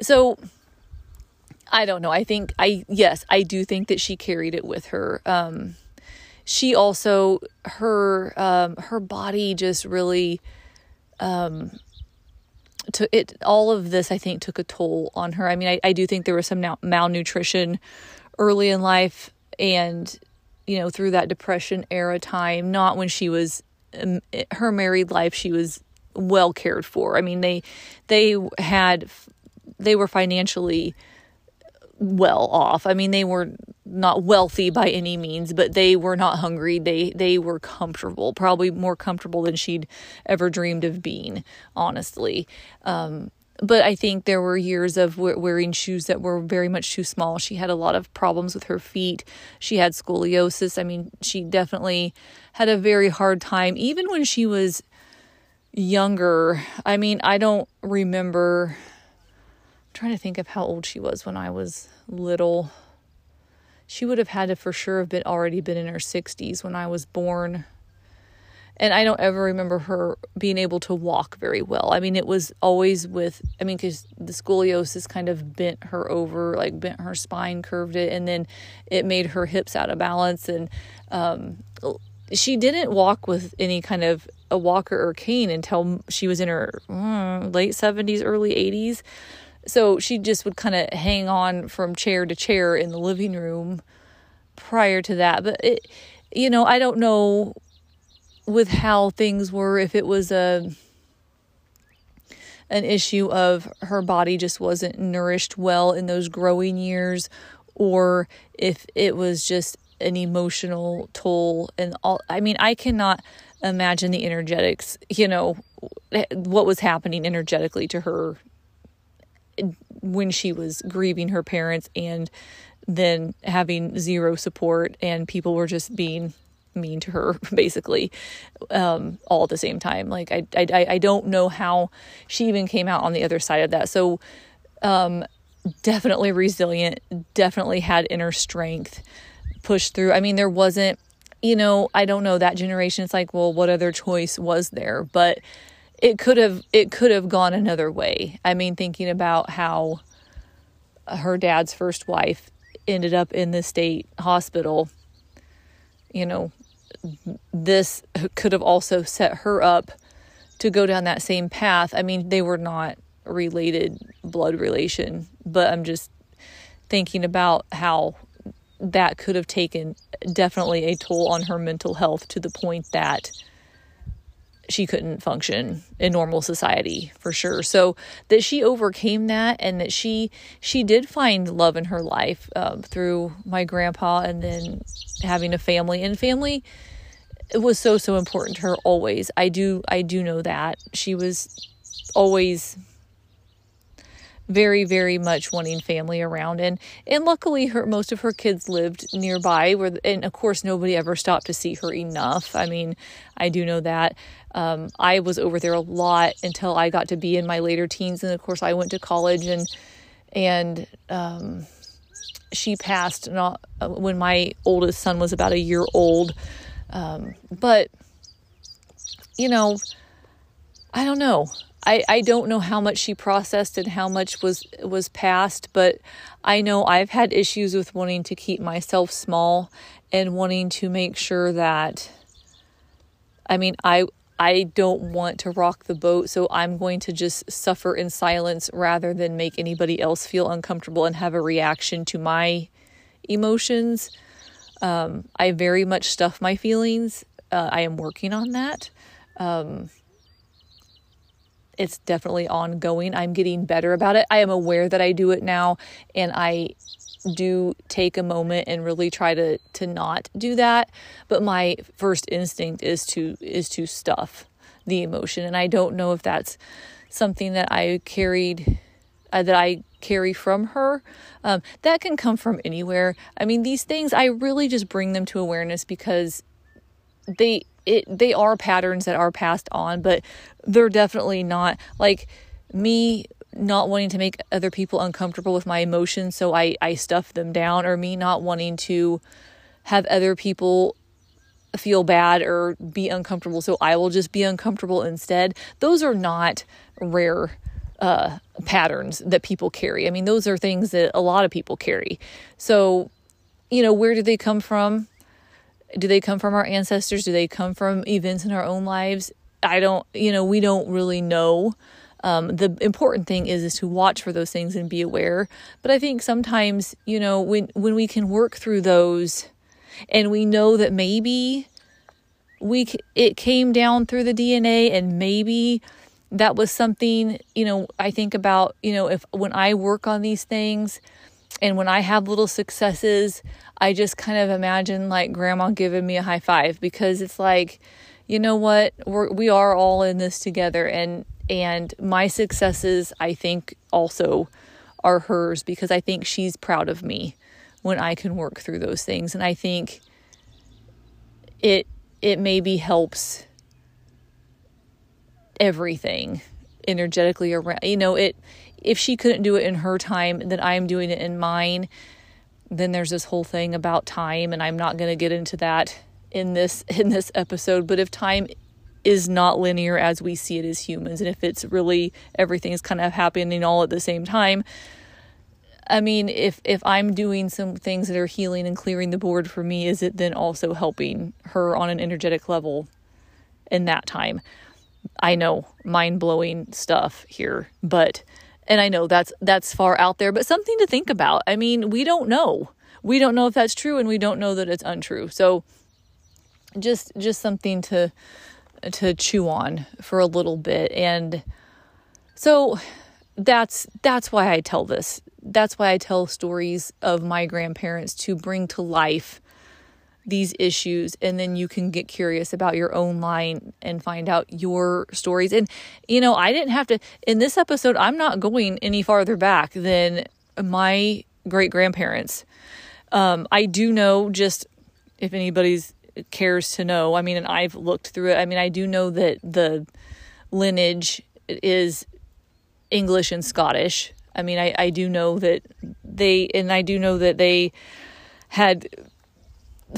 So, I don't know. I think I yes, I do think that she carried it with her. Um, she also her um, her body just really um, to it all of this I think took a toll on her. I mean, I, I do think there was some now, malnutrition early in life and you know through that depression era time, not when she was her married life she was well cared for. I mean, they they had they were financially well off. I mean, they were not wealthy by any means, but they were not hungry. They they were comfortable, probably more comfortable than she'd ever dreamed of being, honestly. Um, but I think there were years of wearing shoes that were very much too small. She had a lot of problems with her feet. She had scoliosis. I mean, she definitely had a very hard time, even when she was younger. I mean, I don't remember trying to think of how old she was when I was little. She would have had to for sure have been already been in her 60s when I was born. And I don't ever remember her being able to walk very well. I mean, it was always with, I mean, because the scoliosis kind of bent her over, like bent her spine, curved it, and then it made her hips out of balance. And um, she didn't walk with any kind of a walker or cane until she was in her mm, late 70s, early 80s. So she just would kind of hang on from chair to chair in the living room prior to that. But it, you know, I don't know with how things were if it was a an issue of her body just wasn't nourished well in those growing years or if it was just an emotional toll and all I mean I cannot imagine the energetics you know what was happening energetically to her when she was grieving her parents and then having zero support and people were just being mean to her basically um, all at the same time. Like I, I i don't know how she even came out on the other side of that. So um, definitely resilient definitely had inner strength pushed through. I mean there wasn't you know i don't know that generation it's like well what other choice was there? But it could have it could have gone another way. I mean thinking about how her dad's first wife ended up in the state hospital you know this could have also set her up to go down that same path. I mean, they were not related blood relation, but I'm just thinking about how that could have taken definitely a toll on her mental health to the point that she couldn't function in normal society for sure so that she overcame that and that she she did find love in her life um, through my grandpa and then having a family and family was so so important to her always. I do I do know that. She was always very very much wanting family around. And and luckily her most of her kids lived nearby where and of course nobody ever stopped to see her enough. I mean i do know that. Um, i was over there a lot until i got to be in my later teens. And of course i went to college and and um, she passed not uh, when my oldest son was about a year old um, but, you know, I don't know. I, I don't know how much she processed and how much was was past, but I know I've had issues with wanting to keep myself small and wanting to make sure that I mean I I don't want to rock the boat, so I'm going to just suffer in silence rather than make anybody else feel uncomfortable and have a reaction to my emotions. Um, I very much stuff my feelings. Uh, I am working on that. Um, it's definitely ongoing. I'm getting better about it. I am aware that I do it now, and I do take a moment and really try to to not do that. But my first instinct is to is to stuff the emotion, and I don't know if that's something that I carried uh, that I carry from her. Um, that can come from anywhere. I mean, these things I really just bring them to awareness because they it they are patterns that are passed on, but they're definitely not like me not wanting to make other people uncomfortable with my emotions, so I I stuff them down, or me not wanting to have other people feel bad or be uncomfortable, so I will just be uncomfortable instead. Those are not rare uh, patterns that people carry. I mean, those are things that a lot of people carry. So, you know, where do they come from? Do they come from our ancestors? Do they come from events in our own lives? I don't, you know, we don't really know. Um, the important thing is is to watch for those things and be aware. But I think sometimes, you know, when when we can work through those, and we know that maybe we it came down through the DNA, and maybe that was something, you know, I think about, you know, if when I work on these things and when I have little successes, I just kind of imagine like grandma giving me a high five because it's like, you know what, we're, we are all in this together and and my successes I think also are hers because I think she's proud of me when I can work through those things. And I think it it maybe helps everything energetically around you know it if she couldn't do it in her time then i'm doing it in mine. Then there's this whole thing about time and i'm not going to get into that in this in this episode. But if time is not linear as we see it as humans and if it's really everything's kind of happening all at the same time i mean if if i'm doing some things that are healing and clearing the board for me is it then also helping her on an energetic level in that time I know mind blowing stuff here, but and I know that's that's far out there, but something to think about. I mean, we don't know. We don't know if that's true and we don't know that it's untrue. So just just something to to chew on for a little bit and so that's that's why I tell this. That's why I tell stories of my grandparents to bring to life these issues and then you can get curious about your own line and find out your stories and you know i didn't have to in this episode i'm not going any farther back than my great grandparents um, i do know just if anybody's cares to know. I mean, and I've looked through it. I mean, I do know that the lineage is English and Scottish. I mean, I, I do know that they, and I do know that they had,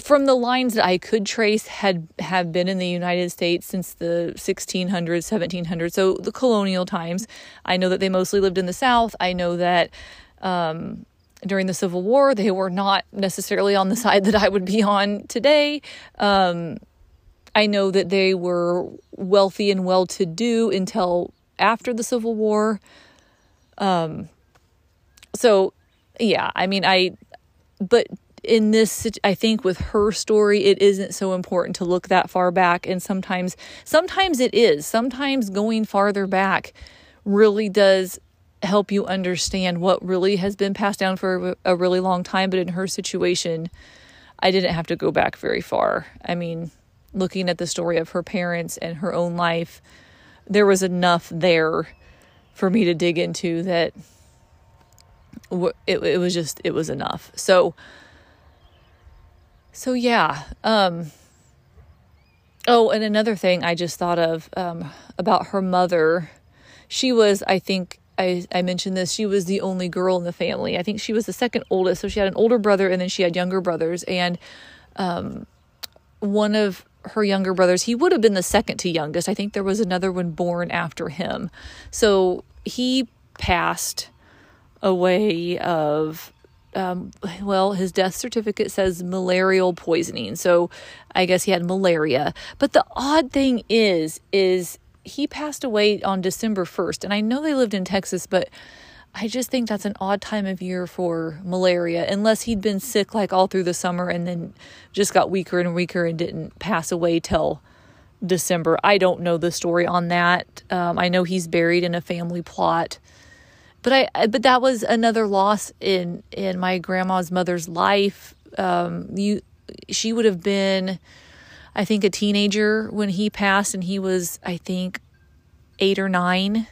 from the lines that I could trace, had have been in the United States since the 1600s, 1700s, so the colonial times. I know that they mostly lived in the South. I know that um, during the Civil War, they were not necessarily on the side that I would be on today. Um, I know that they were wealthy and well to do until after the Civil War. Um, so, yeah, I mean, I, but in this, I think with her story, it isn't so important to look that far back. And sometimes, sometimes it is. Sometimes going farther back really does help you understand what really has been passed down for a really long time. But in her situation, I didn't have to go back very far. I mean, looking at the story of her parents and her own life, there was enough there for me to dig into that it, it was just it was enough so so yeah um oh and another thing i just thought of um about her mother she was i think I, I mentioned this she was the only girl in the family i think she was the second oldest so she had an older brother and then she had younger brothers and um one of her younger brothers, he would have been the second to youngest. I think there was another one born after him. So he passed away of um, well, his death certificate says malarial poisoning. So I guess he had malaria. But the odd thing is, is he passed away on December 1st. And I know they lived in Texas, but I just think that's an odd time of year for malaria, unless he'd been sick like all through the summer and then just got weaker and weaker and didn't pass away till December. I don't know the story on that. Um, I know he's buried in a family plot, but I but that was another loss in in my grandma's mother's life. Um, you she would have been, I think, a teenager when he passed, and he was I think eight or nine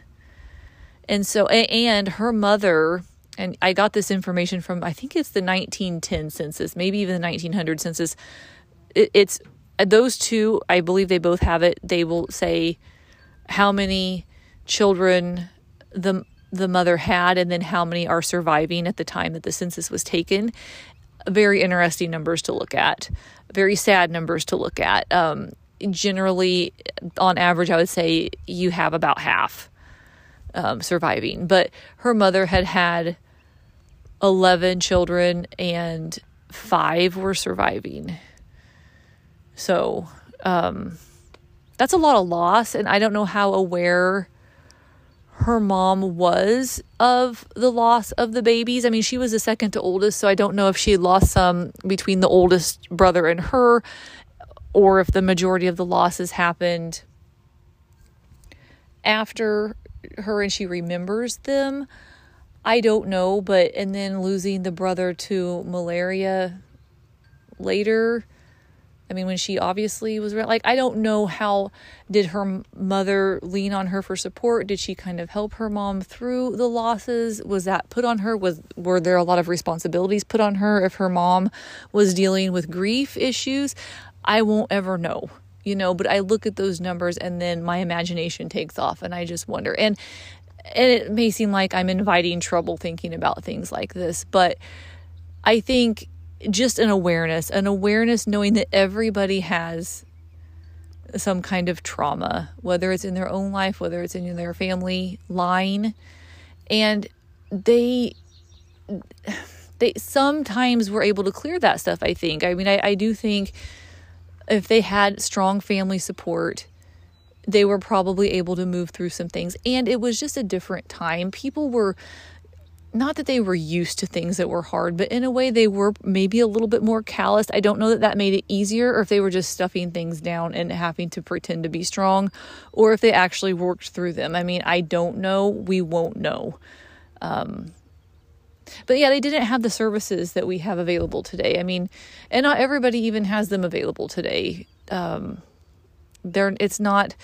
and so, and her mother, and I got this information from, I think it's the 1910 census, maybe even the 1900 census. It, it's those two, I believe they both have it. They will say how many children the the mother had and then how many are surviving at the time that the census was taken very interesting numbers to look at very sad numbers to look at um, generally on average i would say you have about half um, surviving. But her mother had had 11 children and five were surviving. So um, that's a lot of loss. And I don't know how aware her mom was of the loss of the babies. I mean, she was the second to oldest, so I don't know if she had lost some between the oldest brother and her, or if the majority of the losses happened after her and she remembers them. I don't know, but and then losing the brother to malaria later. I mean, when she obviously was like, I don't know how did her mother lean on her for support? Did she kind of help her mom through the losses? Was that put on her? Was were there a lot of responsibilities put on her if her mom was dealing with grief issues? I won't ever know you know, but I look at those numbers and then my imagination takes off and I just wonder. And and it may seem like I'm inviting trouble thinking about things like this, but I think just an awareness, an awareness knowing that everybody has some kind of trauma, whether it's in their own life, whether it's in their family line, and they they sometimes were able to clear that stuff. I think. I mean, I, I do think if they had strong family support, they were probably able to move through some things. And it was just a different time. People were not that they were used to things that were hard, but in a way they were maybe a little bit more callous. I don't know that that made it easier or if they were just stuffing things down and having to pretend to be strong or if they actually worked through them. I mean, I don't know. We won't know. Um, but yeah, they didn't have the services that we have available today. I mean, and not everybody even has them available today. Um, they're it's not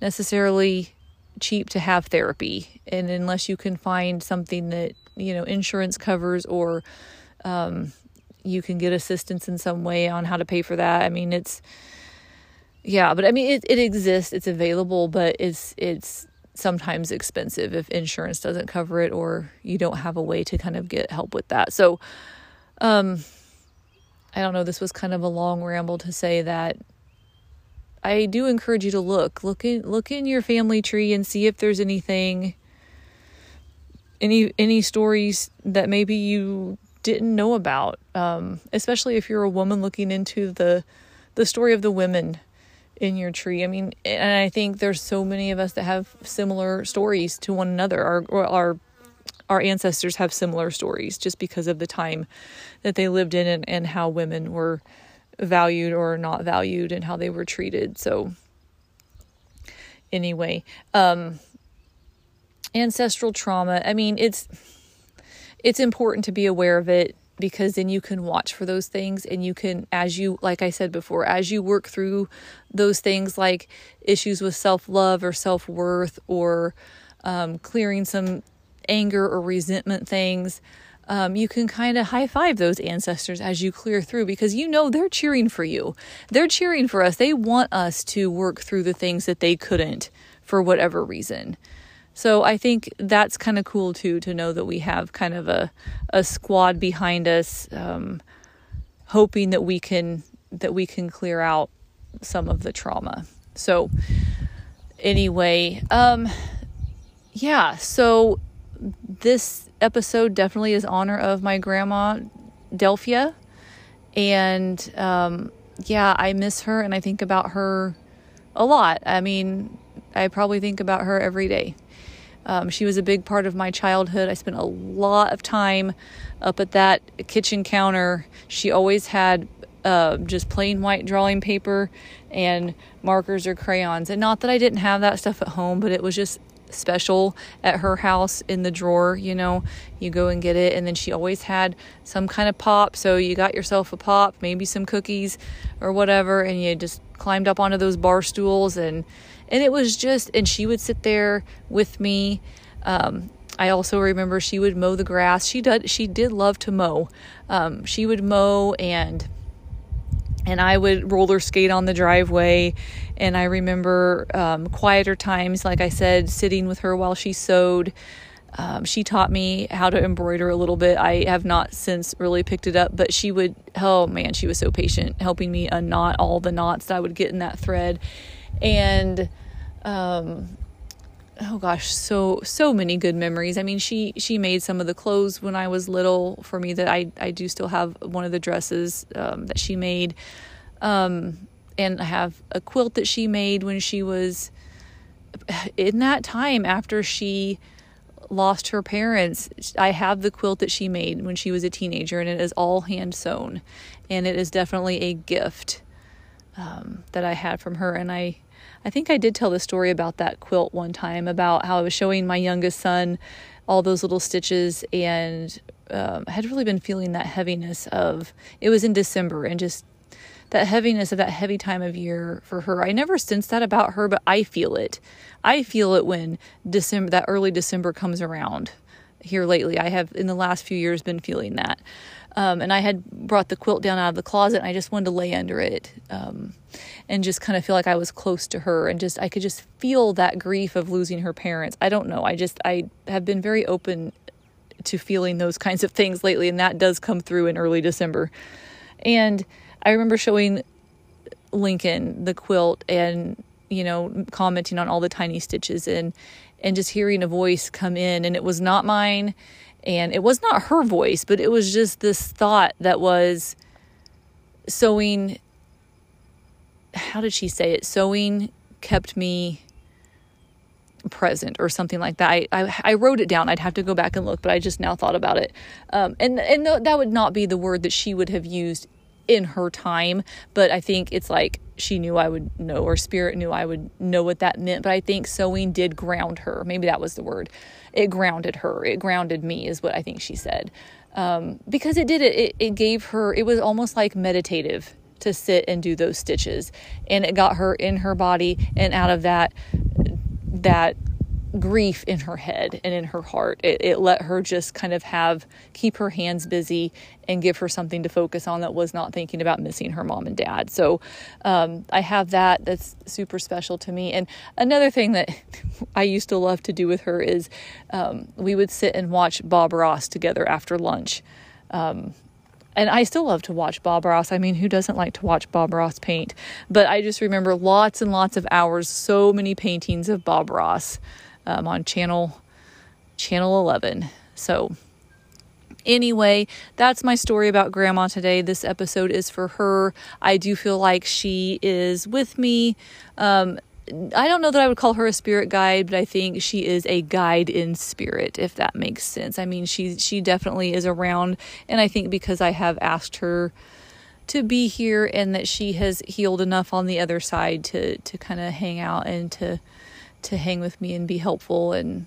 necessarily cheap to have therapy, and unless you can find something that you know insurance covers or um, you can get assistance in some way on how to pay for that. I mean, it's yeah, but I mean it it exists, it's available, but it's it's sometimes expensive if insurance doesn't cover it or you don't have a way to kind of get help with that. So um I don't know, this was kind of a long ramble to say that I do encourage you to look. Look in look in your family tree and see if there's anything any any stories that maybe you didn't know about. Um, especially if you're a woman looking into the the story of the women in your tree. I mean, and I think there's so many of us that have similar stories to one another. Our our our ancestors have similar stories just because of the time that they lived in and, and how women were valued or not valued and how they were treated. So anyway, um ancestral trauma, I mean, it's it's important to be aware of it because then you can watch for those things and you can as you like I said before, as you work through those things like issues with self-love or self-worth or um, clearing some anger or resentment things, um, you can kind of high five those ancestors as you clear through because you know they're cheering for you. They're cheering for us. They want us to work through the things that they couldn't for whatever reason. So I think that's kind of cool too to know that we have kind of a a squad behind us, um, hoping that we can that we can clear out some of the trauma. So anyway, um, yeah. So this episode definitely is honor of my grandma Delphia, and um, yeah, I miss her and I think about her a lot. I mean, I probably think about her every day. Um, she was a big part of my childhood. I spent a lot of time up at that kitchen counter. She always had uh, just plain white drawing paper and markers or crayons. And not that I didn't have that stuff at home, but it was just special at her house in the drawer. You know, you go and get it. And then she always had some kind of pop. So you got yourself a pop, maybe some cookies or whatever, and you just climbed up onto those bar stools and and it was just and she would sit there with me um, I also remember she would mow the grass. She did she did love to mow. Um, she would mow and and I would roller skate on the driveway. And I remember um, quieter times, like I said, sitting with her while she sewed. Um, she taught me how to embroider a little bit. I have not since really picked it up, but she would, oh man, she was so patient, helping me unknot all the knots that I would get in that thread. And, um, oh gosh, so so many good memories. I mean, she she made some of the clothes when I was little for me that I I do still have one of the dresses um, that she made, um, and I have a quilt that she made when she was in that time after she lost her parents. I have the quilt that she made when she was a teenager, and it is all hand sewn, and it is definitely a gift um, that I had from her, and I I think I did tell the story about that quilt one time about how I was showing my youngest son all those little stitches and um, I had really been feeling that heaviness of it was in December and just that heaviness of that heavy time of year for her. I never sensed that about her, but I feel it. I feel it when December that early December comes around here lately. I have in the last few years been feeling that. Um, and I had brought the quilt down out of the closet and I just wanted to lay under it um, and just kind of feel like I was close to her and just I could just feel that grief of losing her parents. I don't know. I just I have been very open to feeling those kinds of things lately and that does come through in early December. And I remember showing Lincoln the quilt and you know commenting on all the tiny stitches and and just hearing a voice come in and it was not mine and it was not her voice, but it was just this thought that was sewing. How did she say it? Sewing kept me present or something like that. I, I, I wrote it down. I'd have to go back and look, but I just now thought about it. Um, and and that would not be the word that she would have used in her time, but I think it's like she knew I would know, or spirit knew I would know what that meant. But I think sewing did ground her. Maybe that was the word. It grounded her. It grounded me, is what I think she said. Um, because it did it, it, it gave her, it was almost like meditative to sit and do those stitches. And it got her in her body and out of that, that grief in her head and in her heart. It, it, let her just kind of have keep her hands busy and give her something to focus on that was not thinking about missing her mom and dad. So um, I have that. That's super special to me. And another thing that I used to love to do with her is um, we would sit and watch Bob Ross together after lunch. Um, and I still love to watch Bob Ross. I mean, who doesn't like to watch Bob Ross paint? But I just remember lots and lots of hours, so many paintings of Bob Ross um, on channel channel 11. So anyway, that's my story about grandma today. This episode is for her. I do feel like she is with me. Um, I don't know that I would call her a spirit guide, but I think she is a guide in spirit, if that makes sense. I mean, she she definitely is around, and I think because I have asked her to be here and that she has healed enough on the other side to to kind of hang out and to to hang with me and be helpful and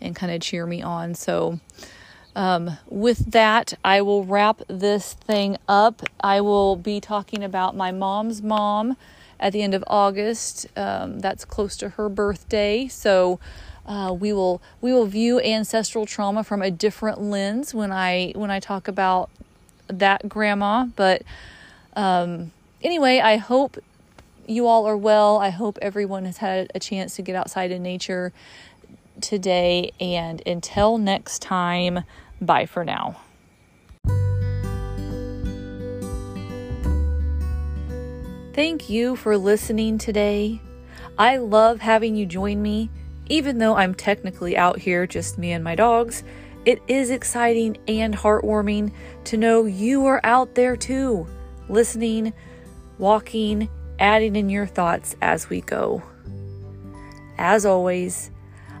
and kind of cheer me on. So um, with that, I will wrap this thing up. I will be talking about my mom's mom at the end of August. Um, that's close to her birthday, so uh, we will we will view ancestral trauma from a different lens when I when I talk about that grandma. But um, anyway, I hope you all are well. I hope everyone has had a chance to get outside in nature today. And until next time, bye for now. Thank you for listening today. I love having you join me. Even though I'm technically out here, just me and my dogs, it is exciting and heartwarming to know you are out there too, listening, walking, adding in your thoughts as we go. As always,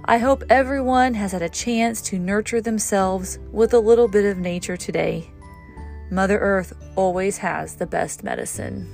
I hope everyone has had a chance to nurture themselves with a little bit of nature today. Mother Earth always has the best medicine.